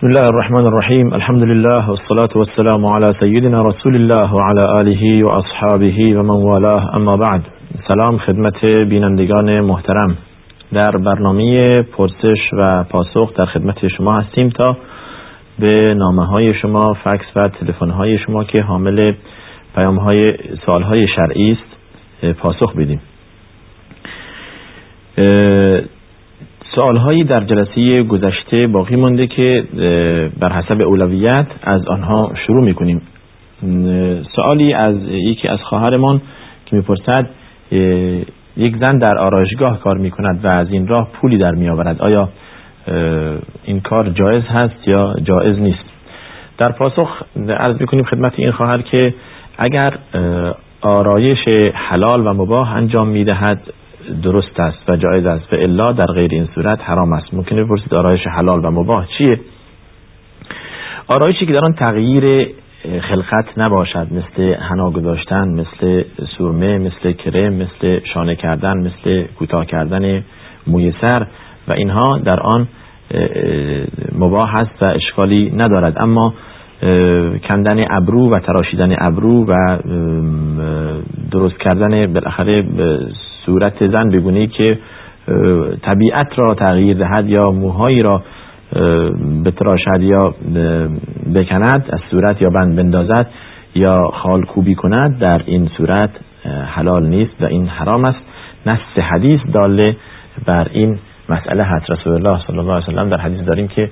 بسم الله الرحمن الرحیم الحمد لله والصلاة والسلام على سیدنا رسول الله وعلى آله و و من والاه اما بعد سلام خدمت بینندگان محترم در برنامه پرسش و پاسخ در خدمت شما هستیم تا به نامه های شما فکس و تلفن های شما که حامل پیام های سوال های شرعی است پاسخ بدیم سوال هایی در جلسه گذشته باقی مونده که بر حسب اولویت از آنها شروع می‌کنیم. سوالی از یکی از خواهرمان که می‌پرسد یک زن در آرایشگاه کار می‌کند و از این راه پولی در میآورد. آیا این کار جایز هست یا جایز نیست؟ در پاسخ عرض می‌کنیم خدمت این خواهر که اگر آرایش حلال و مباه انجام می‌دهد درست است و جایز است. و الا در غیر این صورت حرام است. ممکنه بپرسید آرایش حلال و مباه چیه؟ آرایشی که در آن تغییر خلقت نباشد. مثل حنا گذاشتن مثل سرمه مثل کرم مثل شانه کردن مثل کوتاه کردن موی سر و اینها در آن مباه است و اشکالی ندارد. اما کندن ابرو و تراشیدن ابرو و درست کردن بالاخره صورت زن بگونه که طبیعت را تغییر دهد یا موهایی را بتراشد یا بکند از صورت یا بند بندازد یا خال کوبی کند در این صورت حلال نیست و این حرام است. نص حدیث داله بر این مسئله. هست رسول الله صلی الله علیه وسلم در حدیث داریم که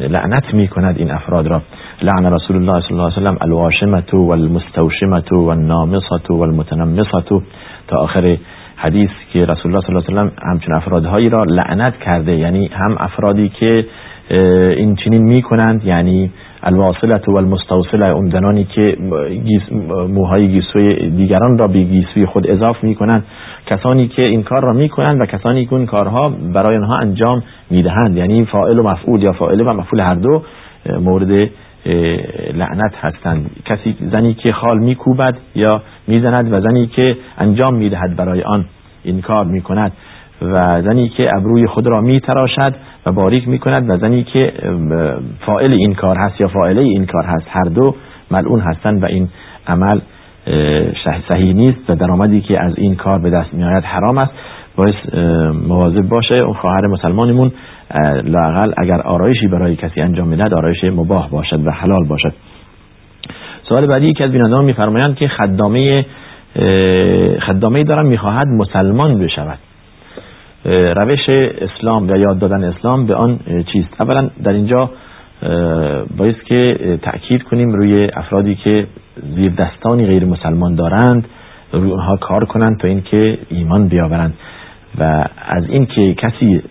لعنت می کند این افراد را. لعن رسول الله صلی الله علیه وسلم الواشمه والمستوشمه والنامصه والمتنمصه تا آخر حدیث که رسول الله صلی الله علیه وسلم همچون افرادهایی را لعنت کرده یعنی هم افرادی که این چنین می‌کنند یعنی الواصلت و المستوصله اون که موهای گیسوی دیگران را به گیسوی خود اضاف می‌کنند کسانی که این کار را می‌کنند و کسانی که این کارها برای آنها انجام می‌دهند یعنی فاعل و مفعول یا فاعل و مفعول هر دو مورد لعنت هستند. کسی زنی که خال میکوبد یا می‌زند و زنی که انجام می‌دهد برای آن این کار می‌کند و زنی که ابروی خود را میتراشد و باریک می‌کند و زنی که فائل این کار هست یا فائله این کار هست. هر دو ملعون هستند و این عمل صحیح نیست و درآمدی که از این کار به دست میآید حرام است. باید مواظب باشه. اون خواهر مسلمانمون لاقل اگر آرایشی برای کسی انجام می‌دهد آرایش مباه باشد و حلال باشد. سوال بعدی یکی از بینندگان میفرمایند که خدامه خدامه دارم می‌خواهد مسلمان بشود. روش اسلام و یاد دادن اسلام به آن چیست؟ اولا در اینجا باید که تأکید کنیم روی افرادی که زیر دستانی غیر مسلمان دارند روی اونها کار کنند تا اینکه ایمان بیاورند. و از اینکه کسی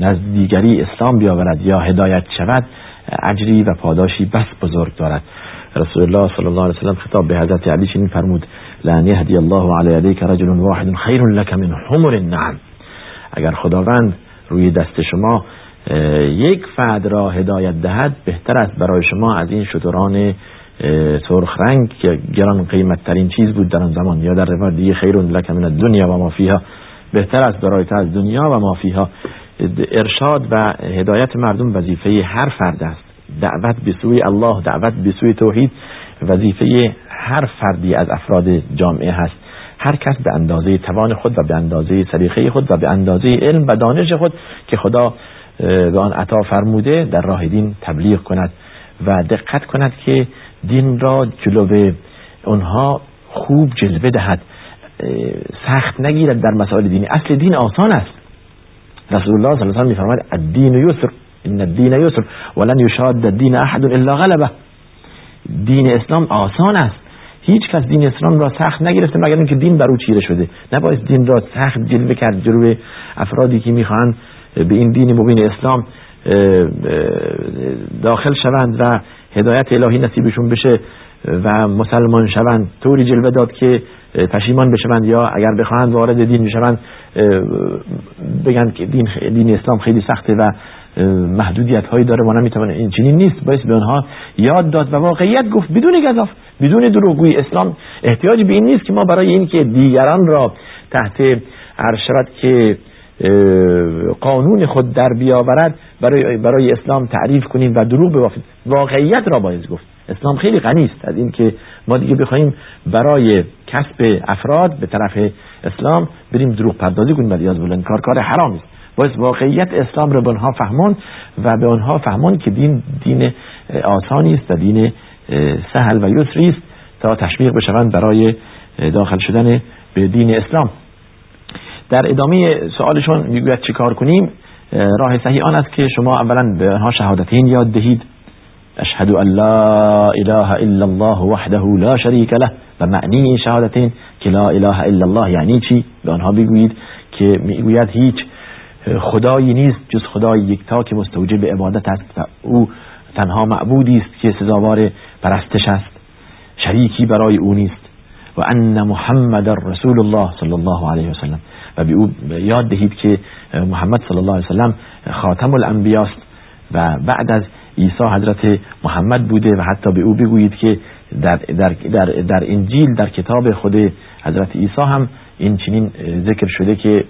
نزدیگری اسلام بیاورد یا هدایت شود اجری و پاداشی بس بزرگ دارد. رسول الله صلی الله علیه وسلم خطاب به حضرت علی چنین فرمود لان یهدی الله علی یدیک رجل واحد خیر لك من حمر النعم. اگر خداوند روی دست شما یک فرد را هدایت دهد بهتر است برای شما از این شتران سرخ رنگ که گران قیمت ترین چیز بود در آن زمان. یا در روایت دیگه خیر لک من الدنیا و ما فیها. بهتر است برای از دنیا و ما فیها. ارشاد و هدایت مردم وظیفه هر فرد است. دعوت به سوی الله دعوت به سوی توحید وظیفه هر فردی از افراد جامعه هست. هر کس به اندازه توان خود و به اندازه سلیقه خود و به اندازه علم و دانش خود که خدا به آن عطا فرموده در راه دین تبلیغ کند و دقت کند که دین را جلو اونها خوب جلوه دهد. سخت نگیرد در مسائل دینی. اصل دین آسان است. رسول الله صلی الله علیه و میفرماید الدین یسر. ان الدین یسر. ولن یشاد الدین احد الا غلبه. دین اسلام آسان است. هیچ کس دین اسلام را سخت نگرفته مگر اینکه دین بر او چیره شده. نباید دین را سخت جلوه کرد جلوی افرادی که می‌خواهند به این دین مبین اسلام داخل شوند و هدایت الهی نصیبشون بشه و مسلمان شوند طوری جلوه داد که پشیمان بشوند یا اگر بخواهند وارد دین بشوند بگن که دین, دین اسلام خیلی سخته و محدودیت هایی داره ما نمی‌تونه این چنین نیست. باید به آنها یاد داد و واقعیت گفت بدون گذاف بدون دروغگویی اسلام احتیاجی به این نیست که ما برای این که دیگران را تحت عرشرت که قانون خود در بیاورد برای, برای اسلام تعریف کنیم و دروغ ببافید واقعیت را باید گفت. اسلام خیلی غنی است از اینکه ما دیگه بخوایم برای کسب افراد به طرف اسلام بریم دروغ پردازی کنیم ولی از کار کار حرام است باید واقعیت اسلام را به آنها فهمون و به آنها فهمون که دین دین آسانی است و دین سهل و یسری است تا تشویق بشوند برای داخل شدن به دین اسلام. در ادامه سوالشون می‌گوید چه کار کنیم؟ راه صحیح آن است که شما اولا به آنها شهادتین یاد دهید. اشهد ان لا اله الا الله وحده لا شریک له و معنی شهادتین که لا اله الا الله یعنی چی؟ به آنها بگویید که می‌گوید هیچ خدایی نیست جز خدای یکتا که مستوجب عبادت است و او تنها معبودی است که سزاوار پرستش است شریکی برای او نیست. و ان محمد رسول الله صلی الله علیه و سلم و به او یاد دهید که محمد صلی الله علیه و سلم خاتم الانبیاست و بعد از عیسی حضرت محمد بوده و حتی به او بگویید که در, در, در, در انجیل در کتاب خود حضرت عیسی هم این چنین ذکر شده که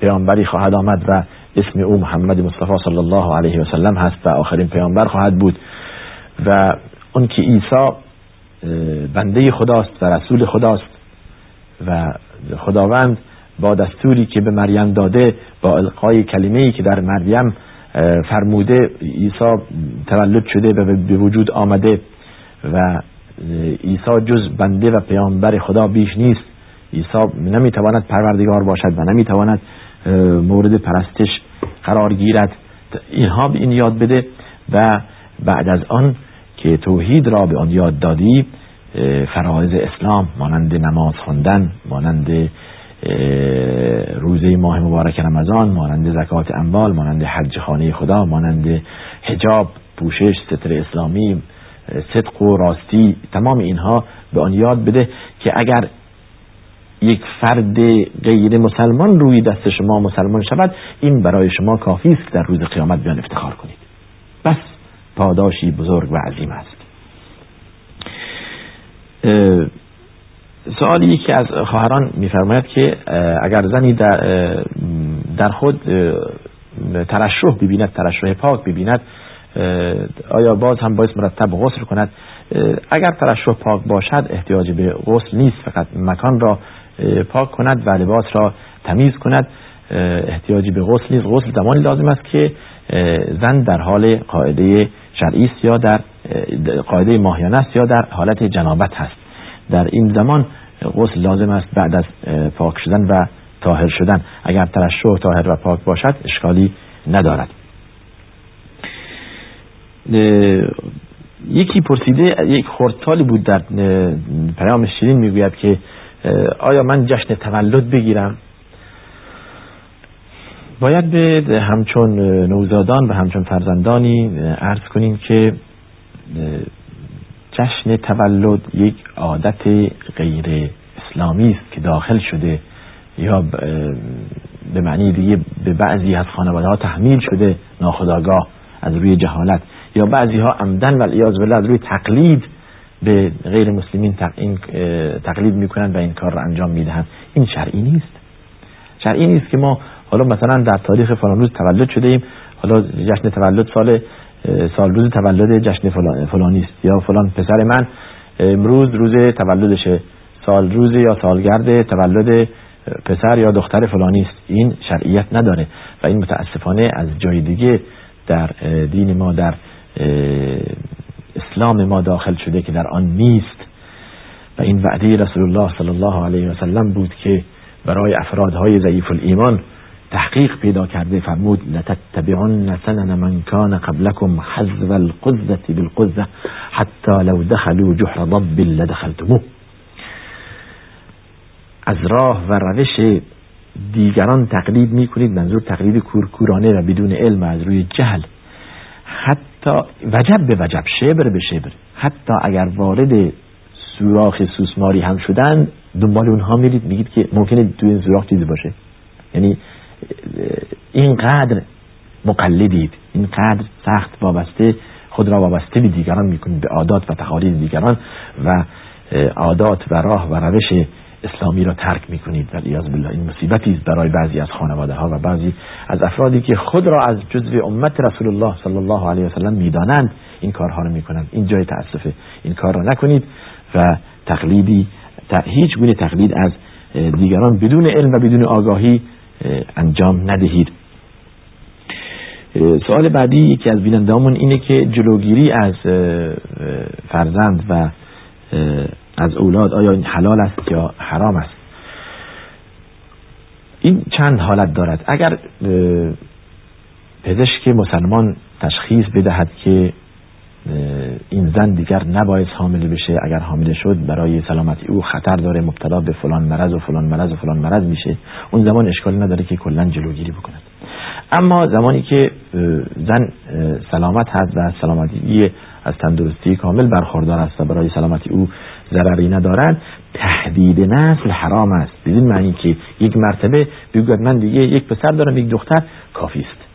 پیامبری خواهد آمد و اسم او محمد مصطفی صلی الله علیه و سلم هست و آخرین پیامبر خواهد بود. و اون که عیسی بنده خداست و رسول خداست و خداوند با دستوری که به مریم داده با القای کلمه ای که در مریم فرموده عیسی تولد شده و به وجود آمده و عیسی جز بنده و پیامبر خدا بیش نیست. عیسی نمی‌تواند پروردگار باشد و نمی‌تواند مورد پرستش قرار گیرد. اینها به این یاد بده و بعد از آن که توحید را به آن یاد دادی فرایز اسلام مانند نماز خواندن مانند روزه ماه مبارک رمضان مانند زکات اموال مانند حج خانه خدا مانند حجاب پوشش ستر اسلامی صدق و راستی تمام اینها به آن یاد بده که اگر یک فرد غیر مسلمان روی دست شما مسلمان شود این برای شما کافی است در روز قیامت بیان افتخار کنید. بس پاداشی بزرگ و عظیم است. سوالی یکی از خواهران میفرماید که اگر زنی در, در خود ترشح ببیند ترشح پاک ببیند آیا باز هم باید مرتب غسل کند؟ اگر ترشح پاک باشد احتیاج به غسل نیست فقط مکان را پاک کند و لباس را تمیز کند. احتیاجی به غسل نیست. غسل زمانی لازم است که زن در حال قاعده شرعی است یا در قاعده ماهیانه است یا در حالت جنابت هست. در این زمان غسل لازم است بعد از پاک شدن و طاهر شدن. اگر ترشح طاهر و پاک باشد اشکالی ندارد. یکی پرسیده یک خورتالی بود در پیام شیرین می‌گوید که آیا من جشن تولد بگیرم؟ باید به همچون نوزادان و همچون فرزندانی عرض کنیم که جشن تولد یک عادت غیر اسلامی است که داخل شده یا به معنی دیگه به بعضی از خانواده ها تحمیل شده ناخداگاه از روی جهالت یا بعضی ها عمدن و بالله از روی تقلید به غیر مسلمین تقلید می‌کنند و این کار را انجام می‌دهند. این شرعی نیست. شرعی نیست که ما حالا مثلا در تاریخ فلان روز تولد شده ایم حالا جشن تولد سال سال روز تولد جشن فلان فلانی است یا فلان پسر من امروز روز تولدشه سال روز یا سالگرد تولد پسر یا دختر فلانی است. این شرعیت نداره و این متاسفانه از جای دیگه در دین ما در اسلام ما داخل شده که در آن نیست. و این وعده رسول الله صلی الله علیه و سلم بود که برای افرادهای ضعیف الایمان تحقیق پیدا کرده فرمود لتتبعن سنن من کان قبلكم حذو القزة بالقزة حتی لو دخلوا جحر ضب لدخلتموه. از راه و روش دیگران تقلید می‌کنید منظور تقلید کورکورانه و بدون علم از روی جهل. حتی وجب به وجب شبر به شبر. حتی اگر وارد سوراخ سوسماری هم شدن دنبال اونها میرید میگید که ممکنه تو این سوراخ چیزی باشه. یعنی اینقدر مقلدید اینقدر سخت وابسته خود را وابسته به دیگران می‌کنید به عادات و تقالید دیگران و عادات و راه و روش اسلامی را ترک می‌کنید. و ایاز بالله. این مصیبتی است برای بعضی از خانواده ها و بعضی از افرادی که خود را از جزو امت رسول الله صلی الله علیه و سلم می‌دانند این کارها را می‌کنند. این جای تاسفه این کار را نکنید و تقلیدی هیچ گونه تقلید از دیگران بدون علم و بدون آگاهی انجام ندهید. سوال بعدی یکی از بینندهامون اینه که جلوگیری از فرزند و از اولاد آیا این حلال است یا حرام است؟ این چند حالت دارد. اگر پزشک مسلمان تشخیص بدهد که این زن دیگر نباید حامله بشه اگر حامله شد برای سلامتی او خطر داره مبتلا به فلان مرض و فلان مرض و فلان مرض میشه اون زمان اشکال نداره که کلا جلوگیری بکند. اما زمانی که زن سلامت هست و سلامتی از تندرستی کامل برخوردار است و برای سلامتی او ضرری ندارد. تهدید نسل حرام است. بدین معنی که یک مرتبه بگوید من دیگه یک پسر دارم یک دختر کافی است.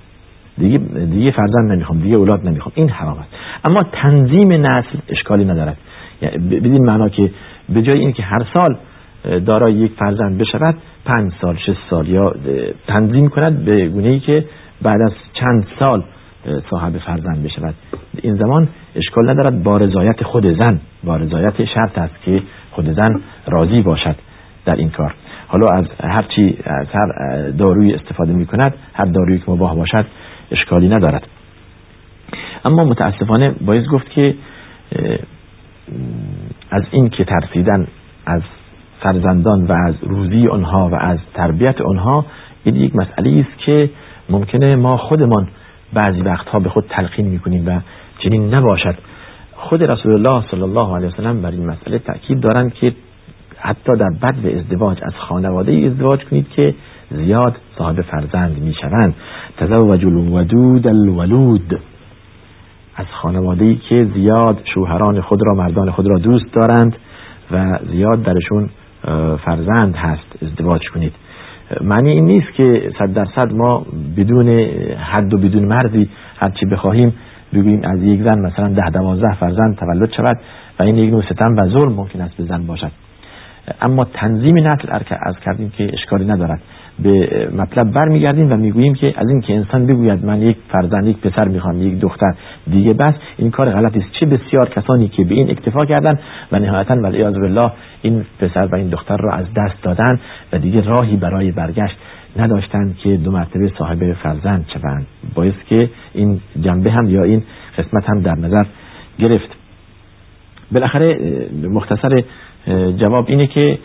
دیگه دیگه فرزند نمی‌خوام دیگه اولاد نمی‌خوام. این حرام است. اما تنظیم نسل اشکالی ندارد. یعنی بدین معنا که به جای اینکه هر سال دارای یک فرزند بشود پنج سال شش سال یا تنظیم کند به گونه ای که بعد از چند سال صاحب فرزند بشود. این زمان اشکال ندارد. با رضایت خود زن با رضایت شرط است که خود زن راضی باشد در این کار. حالا از هر چی از هر داروی استفاده می کند هر دارویی که مباه باشد اشکالی ندارد. اما متاسفانه باید گفت که از این که ترسیدن از فرزندان و از روزی آنها و از تربیت آنها این یک مسئله است که ممکنه ما خودمان بعضی وقتها به خود تلقین می‌کنیم و چنین نباشد. خود رسول الله صلی الله علیه وسلم بر این مسئله تاکید دارند که حتی در بد ازدواج از خانواده ازدواج کنید که زیاد صاحب فرزند می‌شوند. تزوج الودود الولود. از خانواده ای که زیاد شوهران خود را مردان خود را دوست دارند و زیاد درشون فرزند هست ازدواج کنید. معنی این نیست که صد درصد ما بدون حد و بدون مرزی هرچی بخواهیم بگوییم از یک زن مثلا ده دوازده فرزند تولد شود و این یک نوع ستم و ظلم ممکن است به زن باشد. اما تنظیم نسل از کردیم که اشکالی ندارد. به مطلب برمیگردیم و می‌گوییم که از این که انسان بگوید من یک فرزند یک پسر می‌خوام یک دختر دیگه بس این کار غلطی است. چه بسیار کسانی که به این اکتفا کردن و نهایتا ولیعاذ بالله این پسر و این دختر را از دست دادن و دیگه راهی برای برگشت نداشتند که دو مرتبه صاحب فرزند شوند. باعث که این جنبه هم یا این قسمت هم در نظر گرفت. بالاخره مختصر جواب اینه که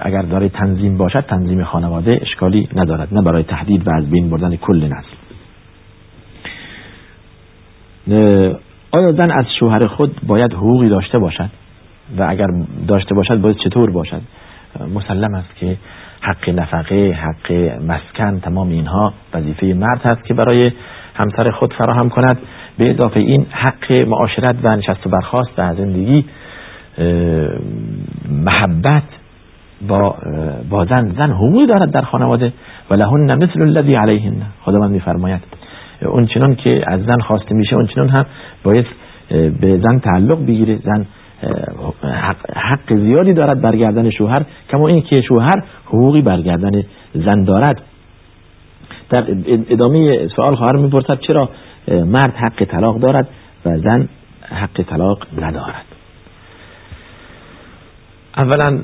اگر داره تنظیم باشد تنظیم خانواده اشکالی ندارد. نه برای تهدید و از بین بردن کل نسل. آیا زن از شوهر خود باید حقوقی داشته باشد؟ و اگر داشته باشد باید چطور باشد؟ مسلم است که حق نفقه حق مسکن تمام اینها وظیفه مرد هست که برای همسر خود فراهم کند. به اضافه این حق معاشرت و نشست و برخواست و زندگی محبت با با زن. زن حقوقی دارد در خانواده. و لهن مثل الذی علیهن. خداوند میفرماید. اون چنان که از زن خواسته میشه اون چنان هم باید به زن تعلق بگیره. زن حق, زیادی دارد برگردن شوهر کما این که شوهر حقوقی برگردن زن دارد. در ادامه سوال خواهر می‌پرسد چرا مرد حق طلاق دارد و زن حق طلاق ندارد؟ اولا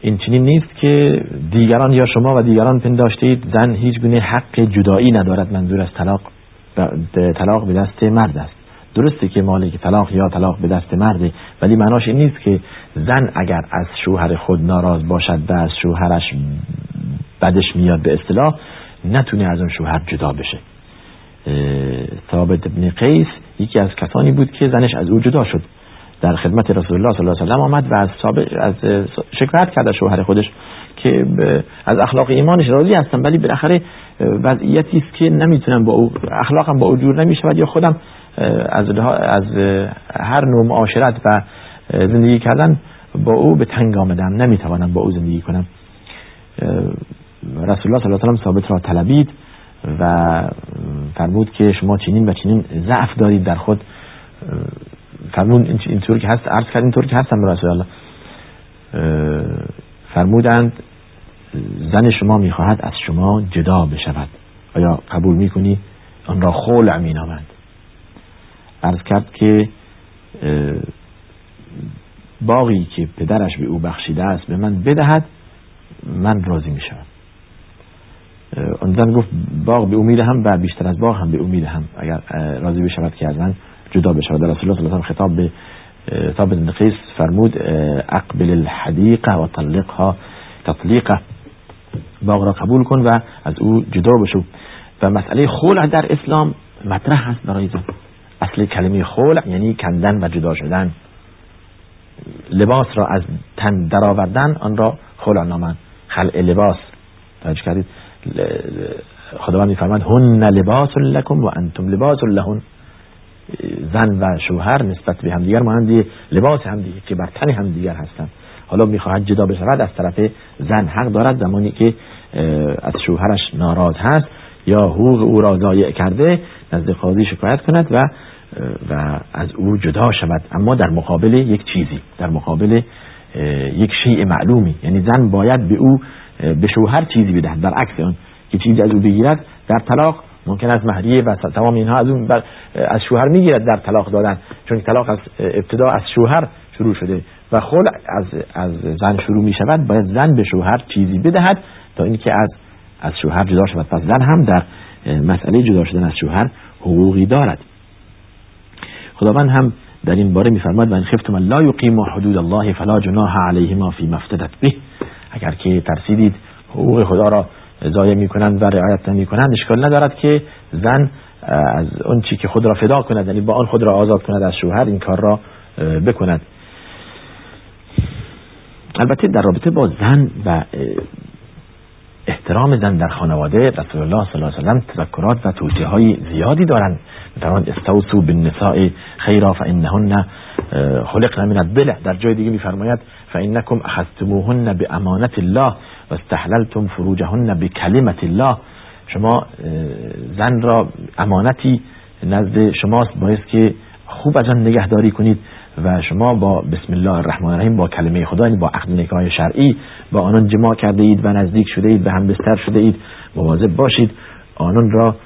این چنین نیست که دیگران یا شما و دیگران پنداشته اید زن هیچ گونه حق جدایی ندارد منظور از طلاق طلاق به دست مرد است. درسته که مالک طلاق یا طلاق به دست مرده ولی معناش این نیست که زن اگر از شوهر خود ناراض باشد و از شوهرش بدش میاد به اصطلاح نتونه از اون شوهر جدا بشه. ثابت ابن قیس یکی از کسانی بود که زنش از او جدا شد. در خدمت رسول الله صلی الله علیه و آمد و از, از شکایت کرد شوهر خودش که از اخلاق ایمانش راضی هستم ولی بالاخره وضعیتی است که نمی‌تونم با او اخلاقم با او جور نمی‌شود یا خودم از از هر نوع معاشرت و زندگی کردن با او به تنگ آمدم. نمی‌توانم با او زندگی کنم. رسول الله صلی الله علیه و ثابت را طلبید و فرمود که شما چنین و چنین ضعف دارید در خود. فرمون اینطور که هست عرض کرد اینطور که هستم رسول الله. فرمودند زن شما می‌خواهد از شما جدا بشود. آیا قبول می‌کنی؟ آن را خلع مینامند عرض کرد که باقی که پدرش به او بخشیده است به من بدهد من راضی می شود اون زن گفت باغ به امید هم و بیشتر از باغ هم به امید هم اگر راضی بشود که از من جدا بشود. رسول الله صلی الله خطاب به ثابت نقیس فرمود اقبل الحدیقه و طلقها تطلیقه. باغ را قبول کن و از او جدا بشو. و مسئله خلع در اسلام مطرح هست برای زن اصل کلمه خلع یعنی کندن و جدا شدن. لباس را از تن درآوردن آن را خلع نامن خلع لباس. توجه کردید. خداوند میفرماد هن لباس لکم و انتم لباس لهن. زن و شوهر نسبت به همدیگر مانند لباس همدیگر که بر تن همدیگر هستند. حالا می‌خواهد جدا بشود از طرف زن. حق دارد زمانی که از شوهرش ناراض هست. یا حقوق او را ضایع کرده نزد قاضی شکایت کند و و از او جدا شود. اما در مقابل یک چیزی در مقابل یک شیء معلومی. یعنی زن باید به او به شوهر چیزی بدهد. برعکس آن که چیزی از او بگیرد در طلاق ممکن است مهریه و تمام اینها از اون از شوهر می‌گیرد در طلاق دادن. چون طلاق از ابتدا از شوهر شروع شده و خل از از زن شروع می شود باید زن به شوهر چیزی بدهد تا اینکه از از شوهر جدا شود. پس زن هم در مسئله جدا شدن از شوهر حقوقی دارد. خداوند هم در این باره میفرماد من خفتم لا یقیم حدود الله فلا جناح علیهما فی مفتدت به. اگر که ترسیدید حقوق خدا را ضایع می‌کنند و رعایت نمی‌کنند اشکال ندارد که زن از اون چی که خود را فدا کند یعنی با آن خود را آزاد کند از شوهر این کار را بکند. البته در رابطه با زن و احترام زن در خانواده رسول الله صلی الله علیه و سلم تذکرات و توصیه های زیادی دارند. مثلا استوصوا بالنساء خیرا فانهن خلقنا من الضلع در جای دیگه میفرماید فانکم اخذتموهن بامانت الله و استحللتم فروجهن بکلمت الله. شما زن را امانتی نزد شماست. باید که خوب از آن نگهداری کنید و شما با بسم الله الرحمن الرحیم با کلمه خدا با عقد نکاح شرعی با آنان جماع کرده اید و نزدیک شده اید و هم بستر شده اید مواظب باشید آنان را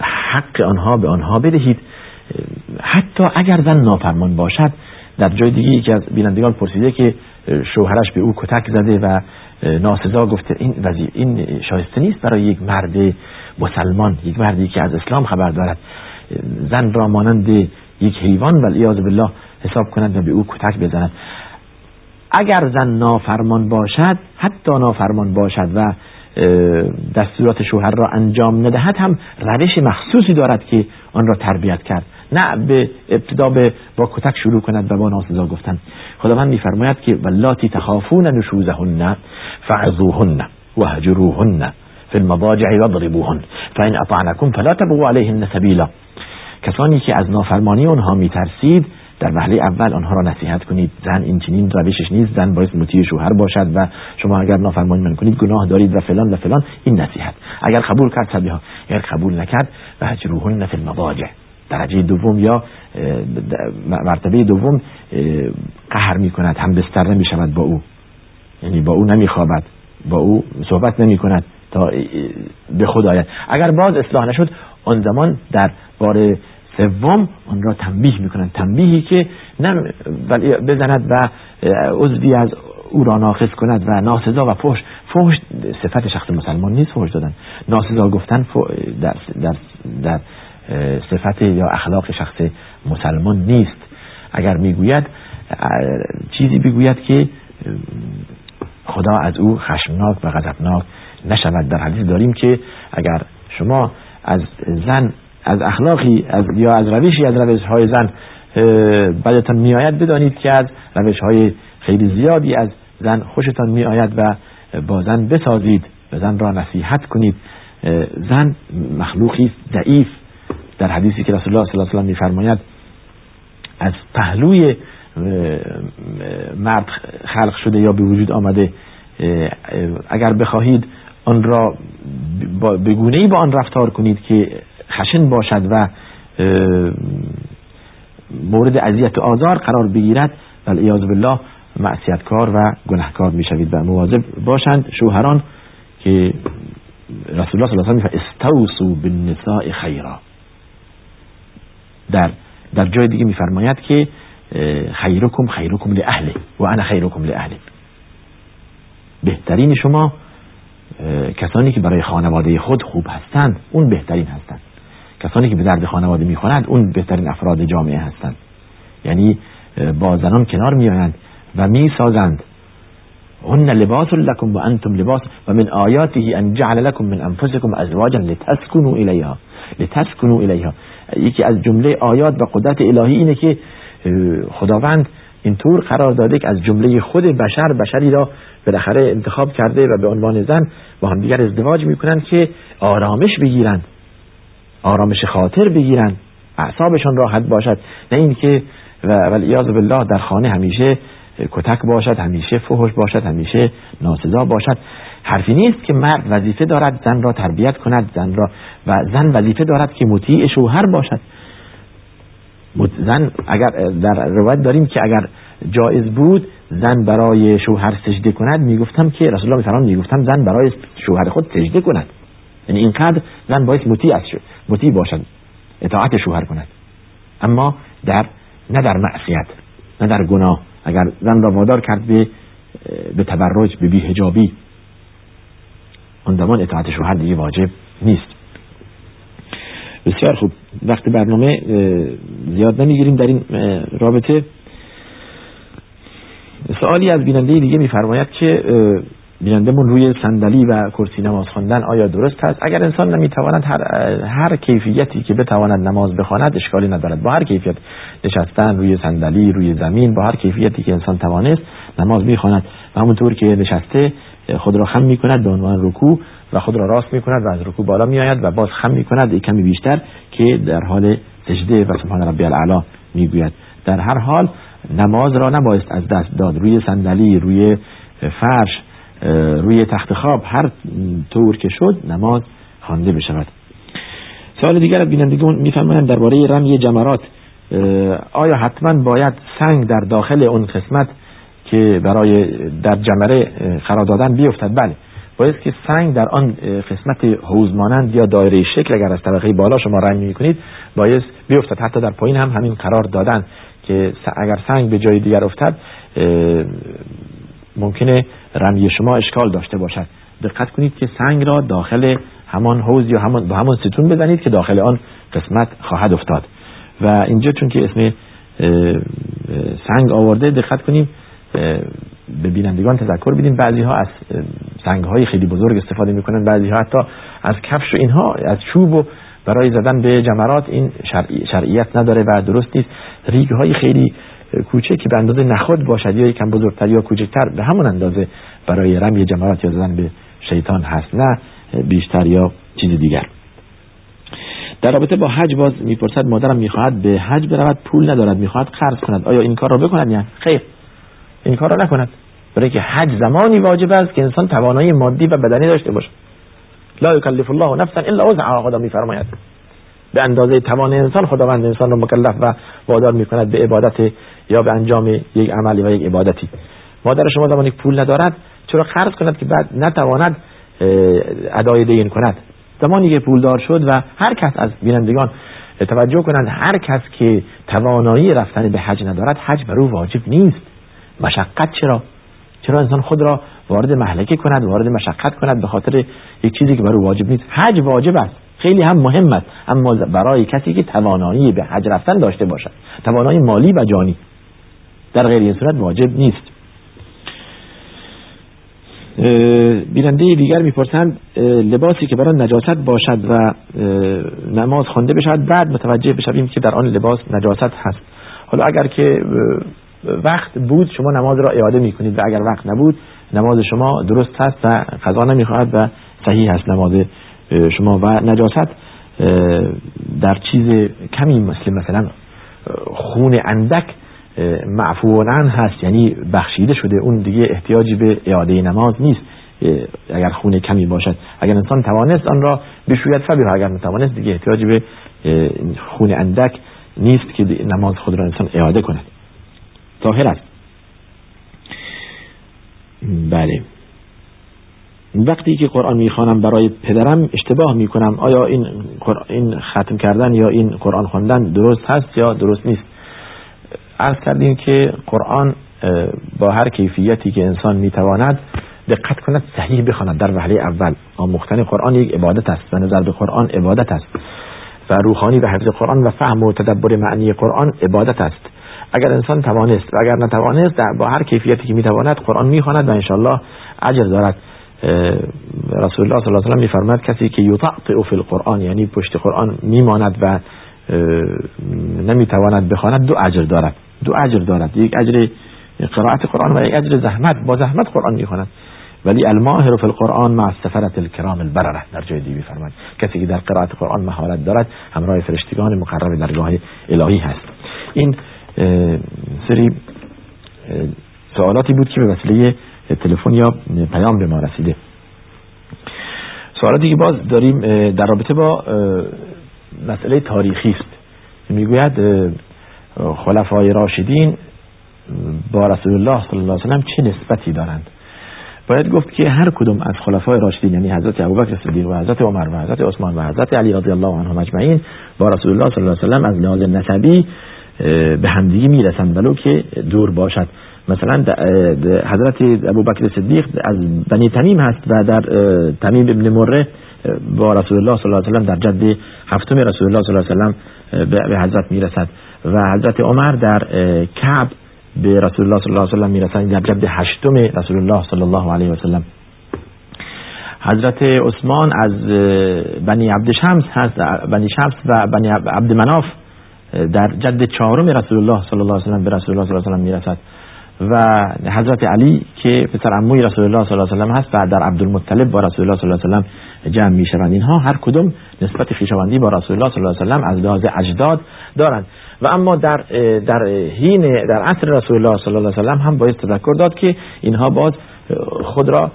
حق آنها به آنها بدهید. حتی اگر زن نافرمان باشد در جای دیگه یکی از بینندگان پرسیده که شوهرش به او کتک زده و ناسزا گفته این وزیر این شایسته نیست برای یک مرد مسلمان یک مردی که از اسلام خبر دارد. زن را مانند یک حیوان ولی بالله حساب کند و به او کتک بزند. اگر زن نافرمان باشد حتی نافرمان باشد و دستورات شوهر را انجام ندهد هم روش مخصوصی دارد که آن را تربیت کرد. نه به ابتدا به با کتک شروع کند و با ناسزا گفتن. خداوند میفرماید که ولاتی تخافون نشوزهن فعظوهن وهجروهن فی المضاجع واضربوهن. فان اطعنکم فلا تبغوا علیهن سبیلا. کسانی که از نافرمانی آنها میترسید در وهله اول آنها را نصیحت کنید. زن این چنین روشش نیست. زن باید مطیع شوهر باشد و شما اگر نافرمانی من کنید گناه دارید و فلان و فلان. این نصیحت. اگر قبول کرد تبلیغ اگر قبول نکرد و هجروهن فی المضاجع. درجه دوم یا مرتبه دوم قهر می کند. هم بستر نمی شود با او. یعنی با او نمی خوابد. با او صحبت نمی کند تا به خود آید اگر باز اصلاح نشد آن زمان در بار سوم آن را تنبیه می‌کنند تنبیهی که نه بزند و عضوی از او را ناقص کند و ناسزا و فحش. فحش صفت شخص مسلمان نیست فحش دادن. ناسزا گفتن در, در, در صفت یا اخلاق شخص مسلمان نیست. اگر می‌گوید چیزی بگوید که خدا از او خشمناک و غضبناک نشود. در حدیث داریم که اگر شما از زن از اخلاقی از یا از روشی از روش های زن بدتان میآید بدانید که از روش های خیلی زیادی از زن خوشتان میآید و با زن بسازید و زن را نصیحت کنید. زن مخلوقی ضعیف. در حدیثی که رسول الله صلی الله علیه و میفرماید از پهلوی مرد خلق شده یا به وجود آمده اگر بخواهید آن را به گونه ای با آن رفتار کنید که خشن باشد و مورد اذیت و آزار قرار بگیرد و بالله معصیتکار و گناهکار می‌شوید و مواظب باشند شوهران که رسول الله صلی الله علیه و استوصوا بالنساء خیرا. در در جای دیگه میفرماید که خیرکم خیرکم لاهله و انا خیرکم لاهله بهترین شما کسانی که برای خانواده خود خوب هستند اون بهترین هستند. کسانی که به درد خانواده می‌خورند اون بهترین افراد جامعه هستند. یعنی با زنان کنار میآیند و می‌سازند. هن لباس لكم و انتم لباس و من آیاته ان جعل لكم من انفسكم ازواجا لتسكنوا الیها. لتسكنوا الیها. یکی از جمله آیات و قدرت الهی اینه که خداوند اینطور قرار داده که از جمله خود بشر بشری را بالاخره انتخاب کرده و به عنوان زن با هم دیگر ازدواج می‌کنند که آرامش بگیرند. آرامش خاطر بگیرند اعصابشان راحت باشد. نه اینکه و والیاذ بالله در خانه همیشه کتک باشد همیشه فحش باشد همیشه ناسزا باشد. حرفی نیست که مرد وظیفه دارد زن را تربیت کند زن را و زن وظیفه دارد که مطیع شوهر باشد. زن اگر در روایت داریم که اگر جایز بود زن برای شوهر سجده کند می‌گفتم که رسول الله می می‌گفتم زن برای شوهر خود سجده کند. یعنی اینقدر زن باید مطیع است مطیع باشد اطاعت شوهر کند اما در نه در معصیت نه در گناه. اگر زن را وادار کرد به به تبرج به بیهجابی اون زمان اطاعت شوهر دیگه واجب نیست. بسیار خوب. وقتی برنامه زیاد نمی‌گیریم در این رابطه. سوالی از بیننده دیگه میفرماید که بینندمون روی صندلی و کرسی نماز خواندن آیا درست است؟ اگر انسان نمی‌تواند هر, هر کیفیتی که بتواند نماز بخواند اشکالی ندارد. با هر کیفیت نشستن روی صندلی روی زمین با هر کیفیتی که انسان توانست نماز می‌خواند. و همونطور که نشسته خود را خم می‌کند به عنوان رکوع و خود را راست می‌کند و از رکوع بالا میآید و باز خم می‌کند. کمی بیشتر که در حال سجده و سبحان ربی الاعلی می‌گوید. در هر حال نماز را نبایست از دست داد. روی صندلی روی فرش روی تخت خواب هر طور که شد نماز خوانده بشود سوال دیگر بینندگان میفرمایند درباره رمی جمرات آیا حتما باید سنگ در داخل اون قسمت که برای در جمره قرار دادن بیفتد؟ بله. باید که سنگ در آن قسمت حوز مانند یا دایره شکل اگر از طبقه بالا شما رنگ می‌کنید باید بیفتد. حتی در پایین هم همین قرار دادن که اگر سنگ به جای دیگر افتد ممکنه رمی شما اشکال داشته باشد. دقت کنید که سنگ را داخل همان حوز یا همان با همان ستون بزنید که داخل آن قسمت خواهد افتاد. و اینجا چون که اسم سنگ آورده دقت کنیم به بینندگان تذکر بدیم. بعضی ها از سنگ های خیلی بزرگ استفاده می‌کنن بعضی ها حتی از کفش و اینها از چوب و برای زدن به جمرات این شرعیت نداره و درست نیست. ریگ های خیلی کوچک که به اندازه نخود باشد یا یکم بزرگتر یا کوچکتر به همون اندازه برای رمی جمرات یا زدن به شیطان هست نه بیشتر یا چیز دیگر. در رابطه با حج باز می‌پرسد مادرم می‌خواهد به حج برود پول ندارد می‌خواهد قرض کند آیا این کار را بکند یا خیر این کار را نکند. برای که حج زمانی واجب است که انسان توانایی مادی و بدنی داشته باشد. لا یکلف الله نفسا الا وسعها خدا میفرماید. به اندازه توان انسان خداوند انسان را مکلف و وادار می‌کند به عبادت یا به انجام یک عملی و یک عبادتی. مادر شما زمانی پول ندارد چرا قرض کند که بعد نتواند ادای دین کند؟ زمانی که پولدار شد و هر کس از بینندگان توجه کنند هر کس که توانایی رفتن به حج ندارد حج بر او واجب نیست. مشقت چرا؟ چرا انسان خود را وارد محلکه کند وارد مشقت کند به خاطر یک چیزی که بر او واجب نیست؟ حج واجب است. خیلی هم مهم است. اما برای کسی که توانایی به حج رفتن داشته باشد توانایی مالی و جانی در غیر این صورت واجب نیست. بیننده دیگر می‌پرسند لباسی که برای نجاست باشد و نماز خوانده بشود بعد متوجه بشویم که در آن لباس نجاست هست. حالا اگر که وقت بود شما نماز را اعاده می‌کنید و اگر وقت نبود نماز شما درست هست و قضا نمی‌خواهد و صحیح هست نماز شما. و نجاست در چیز کمی مثل مثلا خون اندک معفوانن هست یعنی بخشیده شده. اون دیگه احتیاجی به اعاده نماز نیست اگر خون کمی باشد. اگر انسان توانست آن را بشوید فبیها اگر نتوانست دیگه احتیاجی به خون اندک نیست که نماز خود را انسان اعاده کند. ظاهر است. بله. وقتی که قرآن می‌خوانم برای پدرم اشتباه می‌کنم. آیا این این ختم کردن یا این قرآن خواندن درست هست یا درست نیست؟ عرض کردیم که قرآن با هر کیفیتی که انسان می‌تواند دقت کند صحیح بخواند. در وهله اول آموختن قرآن یک عبادت است. و نظر به قرآن عبادت است. و روحانی و حفظ قرآن و فهم و تدبر معنی قرآن عبادت است. اگر انسان توانست و اگر نتوانست با هر کیفیتی که می‌تواند قرآن می‌خواند و انشالله اجر دارد. رسول الله صلی الله علیه و میفرماید کسی که یطعطع فی القرآن یعنی پشت قرآن میماند و نمی‌تواند بخواند دو اجر دارد. دو اجر دارد. یک اجر قرائت قرآن و یک اجر زحمت. با زحمت قرآن می‌خواند. ولی الماهر فی القرآن مع السفرت الكرام البرره در جای دیگه میفرماید کسی که در قرائت قرآن مهارت دارد همراه فرشتگان مقرب درگاه الهی هست. این سری سوالاتی بود که به وسیله تلفن یا پیام به ما رسیده. سوالاتی که باز داریم در رابطه با مسئله تاریخی است. می‌گوید خلفای راشدین با رسول الله صلی الله علیه و چه نسبتی دارند؟ باید گفت که هر کدوم از خلفای راشدین یعنی حضرت ابوبکر صدیق و حضرت عمر و حضرت عثمان و حضرت علی رضی الله عنهم اجمعین با رسول الله صلی الله علیه و از لحاظ نسبی به همدیگه می‌رسند. ولو که دور باشد. مثلا حضرت ابوبکر صدیق از بنی تمیم هست و در تمیم ابن مره با رسول الله صلی الله علیه و در جد هفتم رسول الله صلی الله علیه و به حضرت می‌رسد. و حضرت عمر در کعب به رسول الله صلی الله علیه و می‌رسد در جد هشتم رسول الله صلی الله علیه و سلم. حضرت عثمان از بنی عبد شمس هست بنی شمس و بنی عبد مناف در جد چهارم رسول الله صلی الله علیه و به رسول الله صلی الله علیه و می‌رسد. و حضرت علی که پسر عموی رسول الله صلی الله علیه و هست و در عبدالمطلب با رسول الله صلی الله علیه و جمع می‌شوند. اینها هر کدوم نسبت خویشاوندی با رسول الله صلی الله علیه و از لحاظ اجداد دارند. و اما در در حین در عصر رسول الله صلی الله علیه و هم باید تذکر داد که اینها باز خود را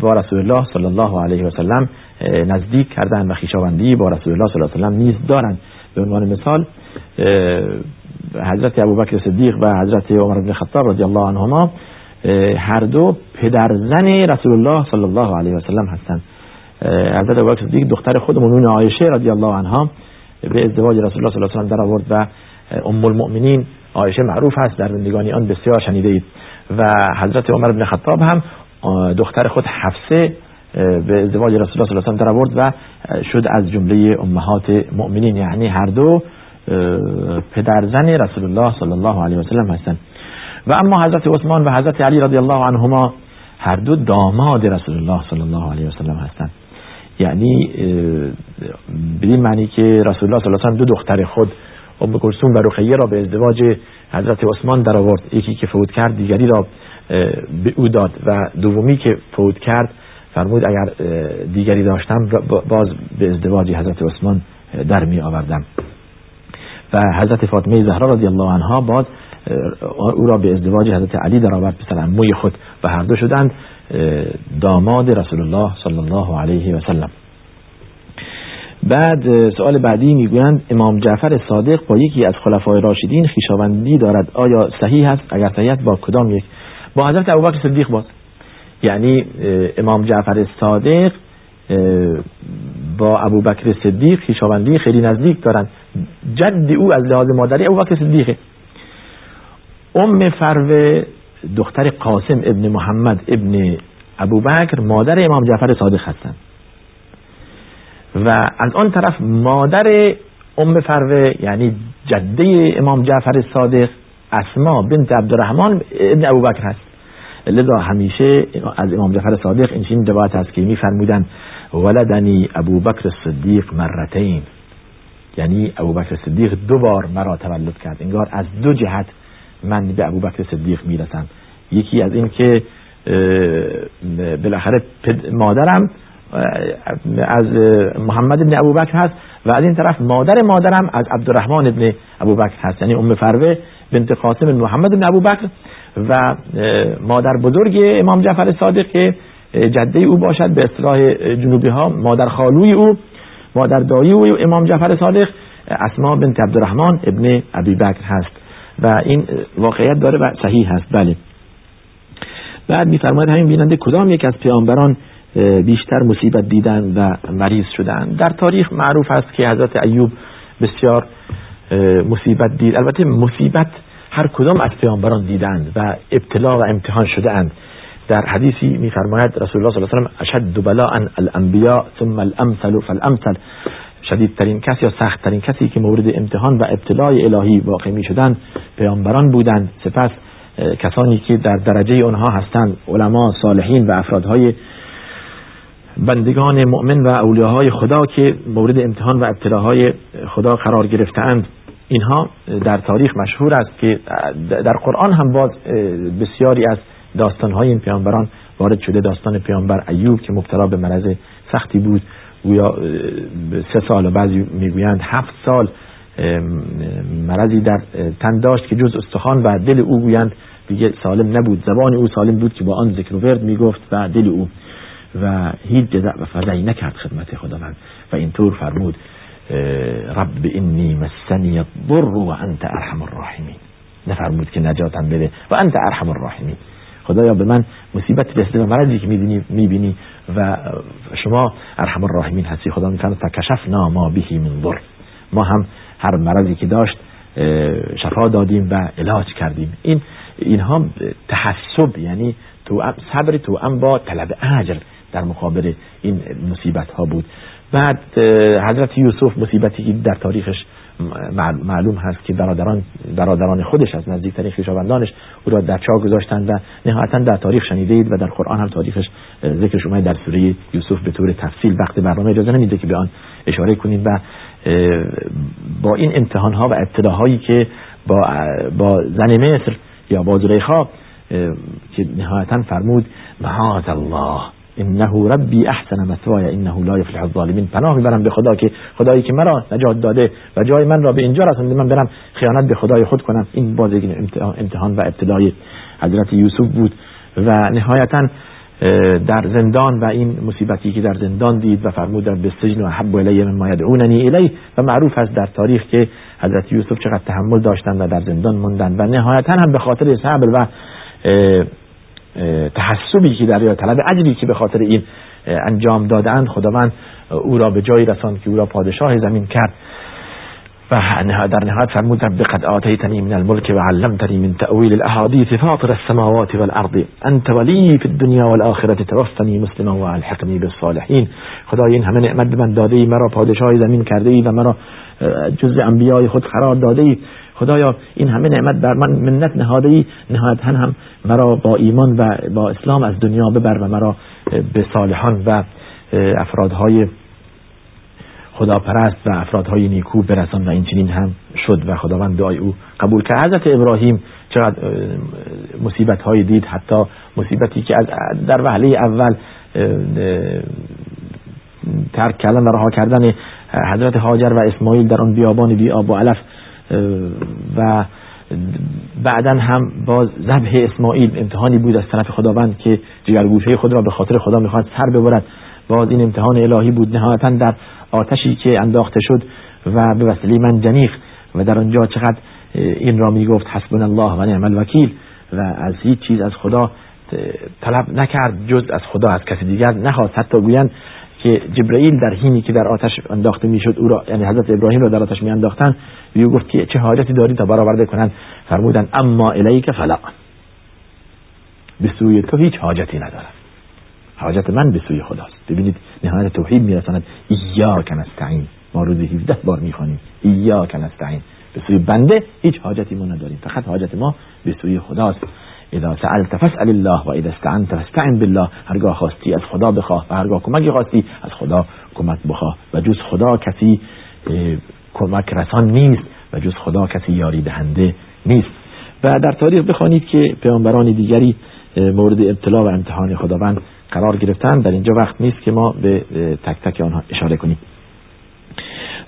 با رسول الله صلی الله علیه و سلم نزدیک کردن و خویشاوندی با رسول الله صلی الله علیه و نیز دارند. به عنوان مثال حضرت ابوبکر صدیق و حضرت عمر بن خطاب رضی الله عنهما هر دو پدرزن رسول الله صلی الله علیه و سلم هستند حضرت ابوبکر صدیق دختر خودمون عایشه رضی الله عنها به ازدواج رسول الله صلی الله علیه و در آورد و ام المؤمنین عایشه معروف هست در زندگانی آن بسیار شنیده اید. و حضرت عمر بن خطاب هم دختر خود حفصه به ازدواج رسول الله صلی الله علیه و در آورد و شد از جمله امهات مؤمنین. یعنی هر دو پدرزن رسول الله صلی الله علیه و سلم هستند. و اما حضرت عثمان و حضرت علی رضی الله عنهما هر دو داماد رسول الله صلی الله علیه و سلم هستند. یعنی بدین معنی که رسول الله صلی الله علیه و دو دختر خود ام کلثوم و رقیه را به ازدواج حضرت عثمان در آورد. یکی که فوت کرد دیگری را به او داد و دومی که فوت کرد فرمود اگر دیگری داشتم باز به ازدواج حضرت عثمان در می آوردم. و حضرت فاطمه زهرا رضی الله عنها بعد او را به ازدواج حضرت علی در آورد پسر عموی خود و هر دو شدند. داماد رسول الله صلی الله علیه و سلم. بعد سوال بعدی می‌گویند امام جعفر صادق با یکی از خلفای راشدین خیشاوندی دارد. آیا صحیح است؟ اگر صحیح با کدام یک؟ با حضرت ابوبکر صدیق بود یعنی امام جعفر صادق با ابوبکر صدیق خیشاوندی خیلی نزدیک دارند. جد او از لحاظ مادری ابوبکر صدیقه. ام فروه دختر قاسم ابن محمد ابن ابوبکر مادر امام جعفر صادق هستند و از آن طرف مادر ام فروه یعنی جده امام جعفر صادق اسما بنت عبدالرحمن ابن ابوبکر هست. لذا همیشه از امام جعفر صادق این روایت هست که میفرمودند ولدنی ابوبکر صدیق مرتین. یعنی ابوبکر صدیق دو بار مرا تولد کرد. انگار از دو جهت من به ابوبکر صدیق می‌رسم. یکی از این که بالاخره مادرم از محمد ابن ابوبکر هست و از این طرف مادر مادرم از عبدالرحمن ابن ابوبکر هست. یعنی ام فروه بنت قاسم محمد ابن ابوبکر و مادر بزرگ امام جعفر صادق که جده او باشد به اصطلاح جنوبی ها مادر خالوی او مادر دایی او امام جعفر صادق اسما بنت عبدالرحمن ابن ابی بکر هست. و این واقعیت داره و صحیح هست. بله. بعد میفرماید همین بیننده کدام یک از پیامبران بیشتر مصیبت دیدن و مریض شدن؟ در تاریخ معروف است که حضرت ایوب بسیار مصیبت دید. البته مصیبت هر کدام از پیامبران دیدند و ابتلا و امتحان شده اند در حدیثی میفرماید رسول الله صلی الله علیه و اشد بلاء الانبیاء ثم الامثل فالامثل شدیدترین کس یا سختترین کسی که مورد امتحان و ابتلای الهی واقع می شدند پیامبران بودند. سپس کسانی که در درجه آنها هستند علما صالحین و افرادهای بندگان مؤمن و اولیاهای خدا که مورد امتحان و ابتلاهای خدا قرار گرفتند اینها در تاریخ مشهور است که در قرآن هم باز بسیاری از داستانهای این پیامبران وارد شده. داستان پیامبر ایوب که مبتلا به مرض سختی بود. گویا سه سال و بعضی می‌گویند هفت سال مرضی در تن داشت که جز استخوان و دل او گویند دیگه سالم نبود. زبان او سالم بود که با آن ذکر و ورد می‌گفت و دل او و هیچ جزع و فضعی نکرد خدمت خداوند. و اینطور فرمود رب انی مسنی الضر و انت ارحم الراحمین. نفرمود که نجاتم بده و انت ارحم الراحمین. خدایا به من مصیبت رسیده و مرضی که می‌بینی می‌بینی و شما ارحم الراحمین هستی. خدا میفرماید فکشفنا ما بهی من ضر. ما هم هر مرضی که داشت شفا دادیم و علاج کردیم. این اینها تحسب یعنی تو صبر تو با طلب اجر در مقابل این مصیبت ها بود. بعد حضرت یوسف مصیبتی که در تاریخش معلوم هست که برادران برادران خودش از نزدیکترین خویشاوندانش او را در چاه گذاشتند و نهایتا در تاریخ شنیده و در قرآن هم تاریخش ذکرش اومد در سوره یوسف به طور تفصیل وقت برنامه اجازه نمیده که به آن اشاره کنیم و با این امتحان ها و ابتلاهایی که با با زن مصر یا با زلیخا که نهایتا فرمود معاذ الله انه ربی احسن مثوای انه لا یفلح الظالمین پناه می‌برم به خدا که خدایی که مرا نجات داده و جای من را به اینجا رسانده من برم خیانت به خدای خود کنم. این باز امتحان و ابتدای حضرت یوسف بود و نهایتا در زندان و این مصیبتی که در زندان دید و فرمود به سجن و حب الی مما یدعوننی الی و معروف است در تاریخ که حضرت یوسف چقدر تحمل داشتند و در زندان موندند و نهایتا هم به خاطر صبر و تحسبی که در یا طلب اجری که به خاطر این انجام دادن خداوند او را به جایی رساند که او را پادشاه زمین کرد. و در نهایت فرمود بقد آتیتنی من الملك و علمتنی من تأویل الاحادیث فاطر السماوات والارض. انت ولی في الدنیا والآخرة توفنی مسلما و الحقنی بالصالحین. خدای این همه نعمت من داده ای مرا پادشاه زمین کرده ای و مرا جز انبیای خود قرار داده ای خدایا این همه نعمت بر من منت نهاده ای نهایتا هم مرا با ایمان و با اسلام از دنیا ببر و مرا به صالحان و افرادهای خداپرست و افرادهای نیکو برسان و این چنین هم شد و خداوند دعای او قبول کرد. حضرت ابراهیم چقدر مصیبت های دید حتی مصیبتی که در وهله اول ترک کردن و رها کردن حضرت هاجر و اسماعیل در آن بیابان بی آب و علف و بعدا هم باز ذبح اسماعیل امتحانی بود از طرف خداوند که جگرگوشه خود را به خاطر خدا می‌خواد سر ببرد. باز این امتحان الهی بود. نهایتا در آتشی که انداخته شد و به وسیله من جنیخ و در آنجا چقدر این را می‌گفت حسبنا الله و نعم الوکیل و از هیچ چیز از خدا طلب نکرد جز از خدا از کسی دیگر نخواست. حتی گویند که جبرئیل در حینی که در آتش انداخته می‌شد او را یعنی حضرت ابراهیم را در آتش می انداختن او گفت که چه حاجتی داری تا برآورده کنند فرمودن اما الیک فلا. به سوی تو هیچ حاجتی ندارم. حاجت من به سوی خداست. ببینید نهایت توحید میرساند ایاک نستعین. ما روزی 17 بار می‌خوانیم ایاک نستعین. به سوی بنده هیچ حاجتی ما نداریم. فقط حاجت ما به سوی خداست. اذا سألت فاسأل الله و اذا استعنت فاستعن بالله. هرگاه خواستی از خدا بخواه و هرگاه کمکی خواستی از خدا کمک بخواه. و جز خدا کسی کمک رسان نیست و جز خدا کسی یاری دهنده نیست. و در تاریخ بخوانید که پیامبران دیگری مورد ابتلا و امتحان خداوند قرار گرفتن. در اینجا وقت نیست که ما به تک تک آنها اشاره کنیم.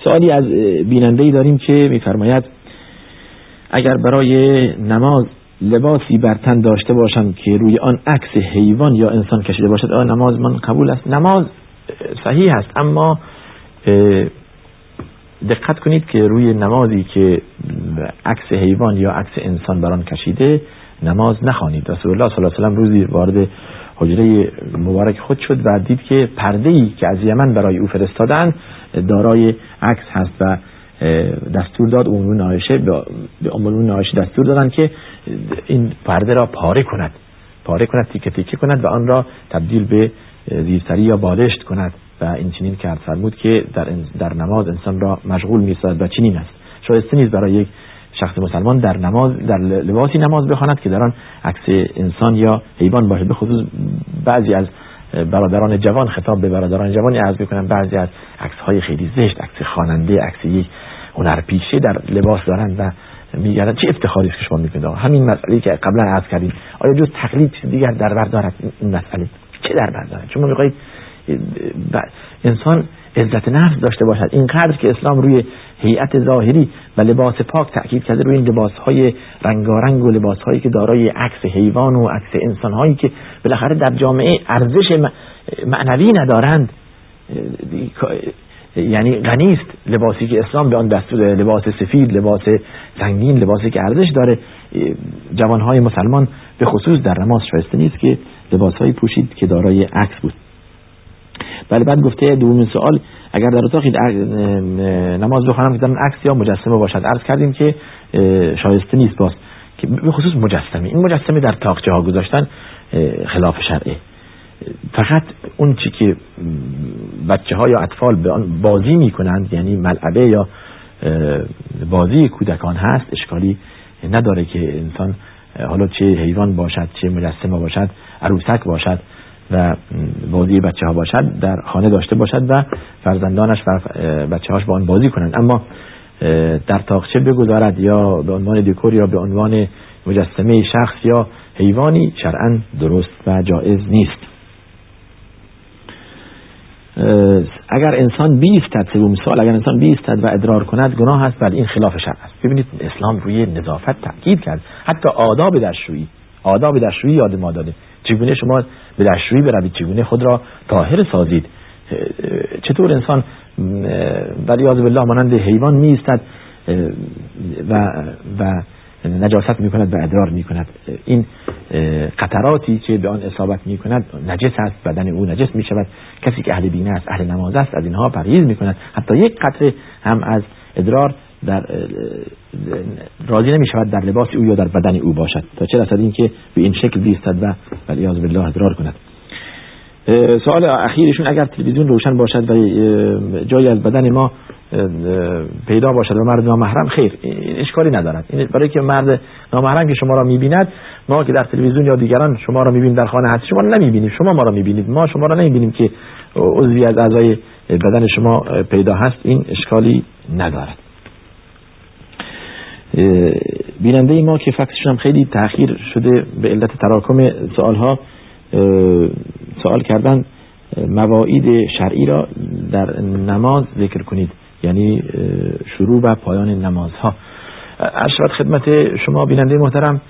سوالی از بیننده ای داریم که میفرماید اگر برای نماز لباسی بر تن داشته باشم که روی آن عکس حیوان یا انسان کشیده باشد آیا نماز من قبول است؟ نماز صحیح است اما دقت کنید که روی نمازی که عکس حیوان یا عکس انسان بر آن کشیده نماز نخوانید. رسول الله صلی الله علیه و روزی وارد حجره مبارک خود شد و دید که پرده ای که از یمن برای او فرستادن دارای عکس هست و دستور داد امون عایشه به امون عایشه دستور دادن که این پرده را پاره کند. پاره کند تیکه تیکه کند و آن را تبدیل به زیرسری یا بالشت کند. و این چنین کرد فرمود که در, در نماز انسان را مشغول می‌سازد و چنین است. شایسته نیست برای یک شخص مسلمان در نماز در لباسی نماز بخواند که در آن عکس انسان یا حیوان باشه به خصوص بعضی از برادران جوان خطاب به برادران جوانی عرض می‌کنم بعضی از عکس های خیلی زشت عکس خواننده عکس یک هنرپیشه در لباس دارند و میگردن چه افتخاری که شما می‌کنید؟ همین مسئله که قبلا عرض کردیم. آیا جز تقلید دیگر در بر دارد؟ این مسئله چه در بر دارد؟ شما می‌خواهید انسان عزت نفس داشته باشد. اینقدر که اسلام روی هیئت ظاهری و لباس پاک تاکید کرده روی این لباس های رنگارنگ و لباس هایی که دارای عکس حیوان و عکس انسان هایی که بالاخره در جامعه ارزش معنوی ندارند یعنی غنیست لباسی که اسلام به آن دستور لباس سفید لباس سنگین لباسی که ارزش داره. جوانهای مسلمان به خصوص در نماز شایسته نیست که لباسهایی پوشید که دارای عکس بود. بله بعد گفته دومین سوال اگر در اتاقی نماز بخوانم که عکس یا مجسمه باشد؟ عرض کردیم که شایسته نیست باز. که به خصوص مجسمه. این مجسمه در تاقچه ها گذاشتن خلاف شرعه. فقط اون چی که بچه ها یا اطفال به آن بازی می‌کنند یعنی ملعبه یا بازی کودکان هست اشکالی نداره که انسان حالا چه حیوان باشد چه مجسمه باشد عروسک باشد. و بازی بچه ها باشد در خانه داشته باشد و فرزندانش و بچه هاش با آن بازی کنند. اما در تاقچه بگذارد؟ یا به عنوان دیکور یا به عنوان مجسمه شخص یا حیوانی؟ شرعا درست و جائز نیست. اگر انسان بیستد سوم سال اگر انسان بیستد و ادرار کند گناه است بر این خلاف شرع است. ببینید اسلام روی نظافت تاکید کرد. حتی آداب دستشویی آداب دستشویی یاد ما داده. چگونه شما به دستشویی بروید چگونه خود را طاهر سازید. چطور انسان ولی بالله مانند حیوان میستد و و نجاست می کند و ادرار می کند این قطراتی که به آن اصابت می کند نجس است بدن او نجس می شود کسی که اهل دین است اهل نماز است از اینها پرهیز می کند حتی یک قطره هم از ادرار در راضی نمی شود در لباس او یا در بدن او باشد. تا چه رسد این که به این شکل بیستد و ولیاذ بالله ادرار کند. سوال اخیرشون اگر تلویزیون روشن باشد و جای از بدن ما پیدا باشد و مرد نامحرم خیر این اشکالی ندارد. این برای که مرد نامحرم که شما را می‌بیند ما که در تلویزیون یا دیگران شما را می‌بینیم در خانه هست شما نمی‌بینیم شما ما را می‌بینید. ما شما را نمی‌بینیم که عضوی از اعضای بدن شما پیدا هست این اشکالی ندارد. بیننده ما که فکسشون هم خیلی تاخیر شده به علت تراکم سوال ها سوال کردن مواعید شرعی را در نماز ذکر کنید یعنی شروع و پایان نمازها. اشرات خدمت شما بیننده محترم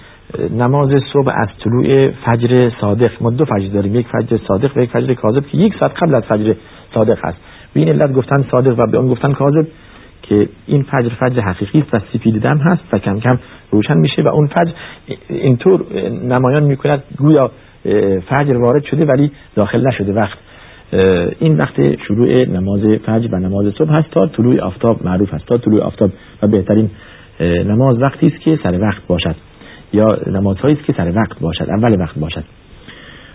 نماز صبح از طلوع فجر صادق. ما دو فجر داریم یک فجر صادق و یک فجر کاذب که یک ساعت قبل از فجر صادق هست. به این علت گفتن صادق و به آن گفتن کاذب که این فجر فجر حقیقی است و سپید دم هست و کم کم روشن میشه و اون فجر اینطور نمایان می‌کند گویا فجر وارد شده ولی داخل نشده. وقت این وقت شروع نماز فجر و نماز صبح هست تا طلوع آفتاب معروف است. تا طلوع آفتاب و بهترین نماز وقتی است که سر وقت باشد یا نمازهایی است که سر وقت باشد اول وقت باشد.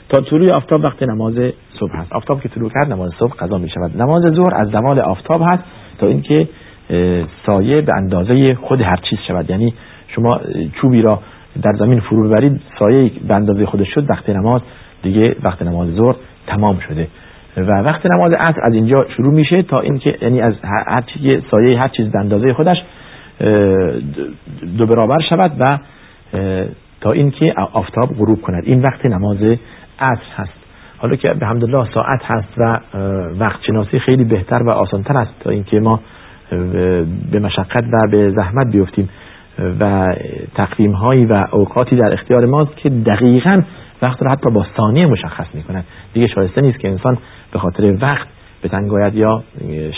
تا طلوع آفتاب وقت نماز صبح هست. آفتاب که طلوع کرد نماز صبح قضا می شود نماز ظهر از زوال آفتاب هست تا اینکه سایه به اندازه خود هر چیز شود. یعنی شما چوبی را در زمین فرو برید سایه به اندازه خودش شد وقت نماز دیگه وقت نماز ظهر تمام شده. و وقت نماز عصر از اینجا شروع میشه تا اینکه یعنی از هر چیز سایه هر چیز به اندازه خودش دو برابر شود و تا اینکه آفتاب غروب کند. این وقت نماز عصر هست. حالا که به الله ساعت هست و وقت شناسی خیلی بهتر و آسانتر است تا اینکه ما به مشقت و به زحمت بیفتیم و تقویم هایی و اوقاتی در اختیار ماست که دقیقا وقت رو حتی با ثانیه مشخص می‌کنن. دیگه شایسته نیست که انسان به خاطر وقت به تنگاید یا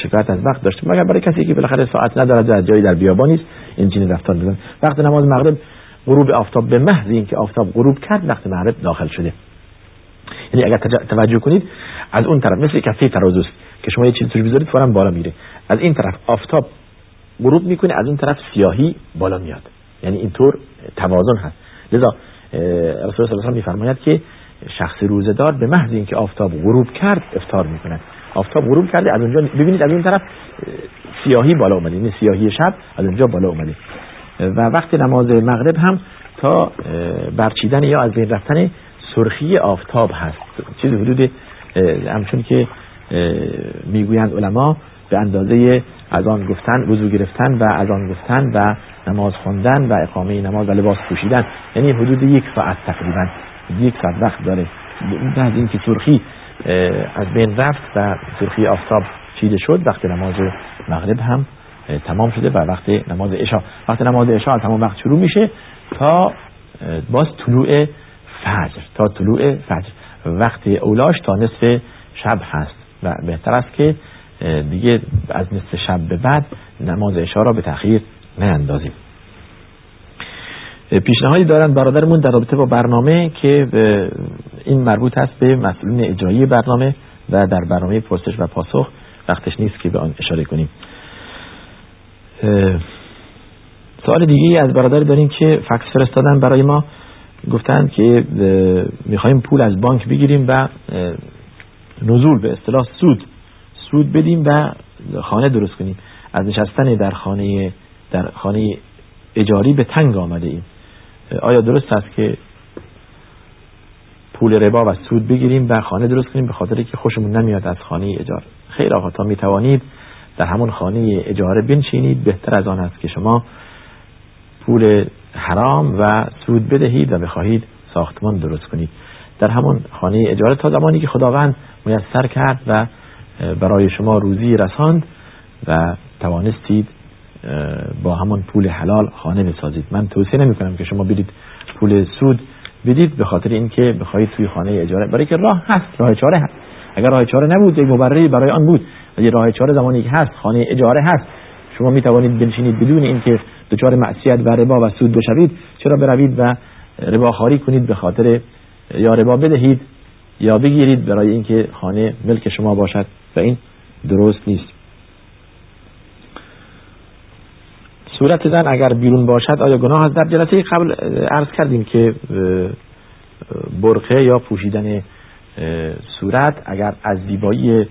شکایت از وقت داشته مگر برای کسی که بالاخره ساعت ندارد در جایی در بیابانی است این چنین رفتار بزن وقت نماز مغرب غروب آفتاب به محض اینکه آفتاب غروب کرد وقت مغرب داخل شده. یعنی اگر توجه کنید از اون طرف مثل کفه ترازوست که شما یه چیزی توش بذارید فورا بالا میره. از این طرف آفتاب غروب می‌کنه از اون طرف سیاهی بالا میاد. یعنی اینطور توازن هست. لذا رسول الله صلی میفرماید که شخص روزدار به محض اینکه آفتاب غروب کرد افطار می‌کند. آفتاب غروب کرده از اونجا ببینید از این طرف سیاهی بالا اومده. این یعنی سیاهی شب از اونجا بالا اومده. و وقت نماز مغرب هم تا برچیدن یا از بین رفتن سرخی آفتاب هست. چیز حدود همچون که می‌گویند علما به اندازه از آن گفتن وضو گرفتن و از آن گفتن و نماز خواندن و اقامه نماز و لباس پوشیدن. یعنی حدود یک ساعت تقریبا یک ساعت وقت داره. بعد اینکه سرخی از بین رفت و سرخی آفتاب چیده شد وقت نماز مغرب هم تمام شده و وقت نماز عشا. وقت نماز عشا تمام وقت شروع میشه تا باز طلوع فجر تا طلوع فجر. وقت اولاش تا نصف شب هست و بهتر است که دیگه از نصف شب به بعد نماز عشا را به تأخیر نیندازیم. پیشنهادی دارن برادرمون در رابطه با برنامه که این مربوط است به مسئولین اجرایی برنامه و در برنامه پرسش و پاسخ وقتش نیست که به آن اشاره کنیم. سوال دیگه از برادر داریم که فکس فرستادن برای ما گفتن که می‌خوایم پول از بانک بگیریم و نزول به اصطلاح سود سود بدیم و خانه درست کنیم. از نشستن در خانه در خانه اجاری به تنگ آمده ایم. آیا درست است که پول ربا و سود بگیریم و خانه درست کنیم؟ به خاطر که خوشمون نمیاد از خانه اجاره خیر آقا تا می‌توانید در همون خانه اجاره بنشینید. بهتر از آن است که شما پول حرام و سود بدهید و بخواهید ساختمان درست کنید. در همون خانه اجاره تا زمانی که خداوند میسر کرد و برای شما روزی رساند و توانستید با همون پول حلال خانه بسازید. من توصیه نمی کنم که شما بدید پول سود بدید به خاطر اینکه بخواهید توی خانه اجاره برای که راه هست راه چاره هست. اگر راه چاره نبود یک مبرری برای آن بود. ولی راه چاره زمانی که هست خانه اجاره هست. شما می توانید بنشینید بدون اینکه دچار معصیت و ربا و سود بشوید. چرا بروید و ربا خاری کنید به خاطر یا ربا بدهید؟ یا بگیرید برای اینکه خانه ملک شما باشد و این درست نیست. صورت زن اگر بیرون باشد آیا گناه است در جلسه قبل عرض کردیم که برقه یا پوشیدن صورت اگر از زیبایی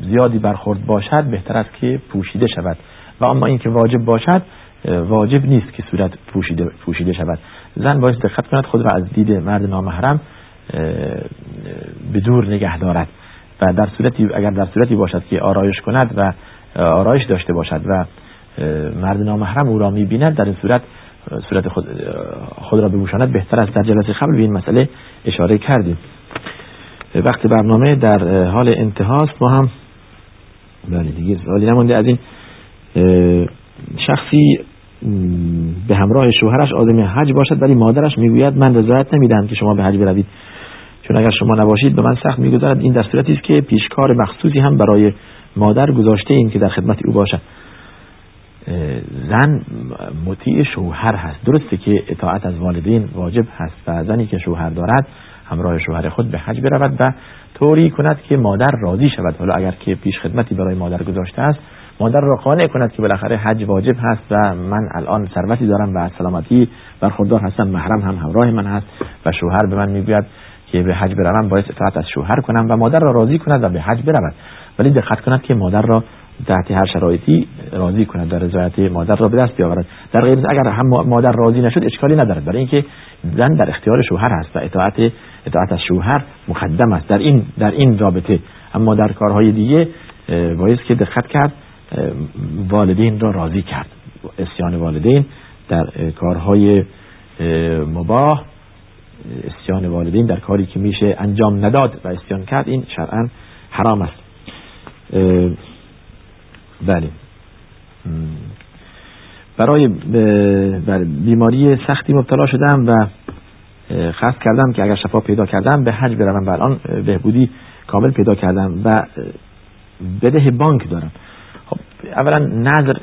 زیادی برخورد باشد بهتر است که پوشیده شود. و اما اینکه واجب باشد واجب نیست که صورت پوشیده, پوشیده شود. زن باید دقت کند خود را از دید مرد نامحرم به دور نگه دارد. و در صورتی اگر در صورتی باشد که آرایش کند و آرایش داشته باشد و مرد نامحرم او را می‌بیند در این صورت صورت خود, خود را ببوشاند بهتر است. در جلسه قبل به این مسئله اشاره کردیم. وقت برنامه در حال انتهاست ما هم بله دیگه سوالی نمانده از این شخصی به همراه شوهرش آدم حج باشد ولی مادرش می‌گوید من رضایت نمی‌دهم که شما به حج بروید. چون اگر شما نباشید به من سخت می‌گذارد این در صورتی است که پیشکار مخصوصی هم برای مادر گذاشته این که در خدمت او باشد زن مطیع شوهر هست. درسته که اطاعت از والدین واجب هست. و زنی که شوهر دارد همراه شوهر خود به حج برود و طوری کند که مادر راضی شود. حالا اگر که پیش خدمتی برای مادر گذاشته است مادر را قانع کند که بالاخره حج واجب هست و من الان ثروتی دارم و سلامتی برخوردار هستم محرم هم همراه من هست و شوهر به من می‌گوید. که به حج بروم باید اطاعت از شوهر کنم و مادر را راضی کند و به حج برود ولی دقت کند که مادر را تحت هر شرایطی راضی کند در رضایت مادر را به دست بیاورد. در غیر اگر هم مادر راضی نشد اشکالی ندارد. برای اینکه زن در اختیار شوهر هست و اطاعت اطاعت از شوهر مقدم است. در این در این رابطه. اما در کارهای دیگه باید که دقت کرد والدین را راضی کرد. اسیان والدین در کارهای مباه اسیان والدین در کاری که میشه انجام نداد و اسیان کرد این شرعا حرام است. بله. برای بیماری سختی مبتلا شدم و خست کردم که اگر شفا پیدا کردم به حج بروم و الان بهبودی کامل پیدا کردم و بده بانک دارم. خب اولا نظر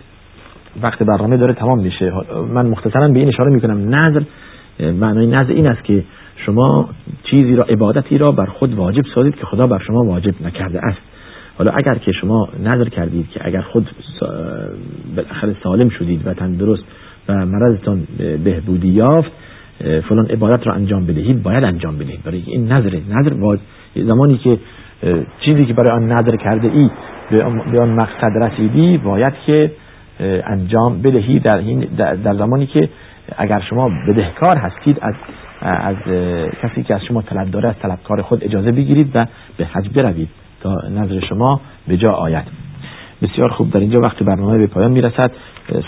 وقت برنامه داره تمام میشه. من مختصرا به این اشاره می‌کنم. نظر معنای نظر این است که شما چیزی را عبادتی را بر خود واجب سازید که خدا بر شما واجب نکرده است. حالا اگر که شما نظر کردید که اگر خود بالاخره سالم شدید و تندرست و مرضتان بهبودی یافت فلان عبادت را انجام بدهید باید انجام بدهید. برای این نظر نظر زمانی که چیزی که برای آن نظر کرده ای به آن مقصد رسیدی باید که انجام بدهی در, در زمانی که اگر شما بدهکار هستید از از کسی که از شما طلب داره از طلبکار خود اجازه بگیرید و به حج بروید تا نظر شما به جا آید. بسیار خوب. در اینجا وقت برنامه به پایان می‌رسد.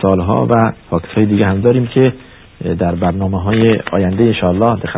سالها و فاکتهای دیگه هم داریم که در برنامه های آینده انشاءالله در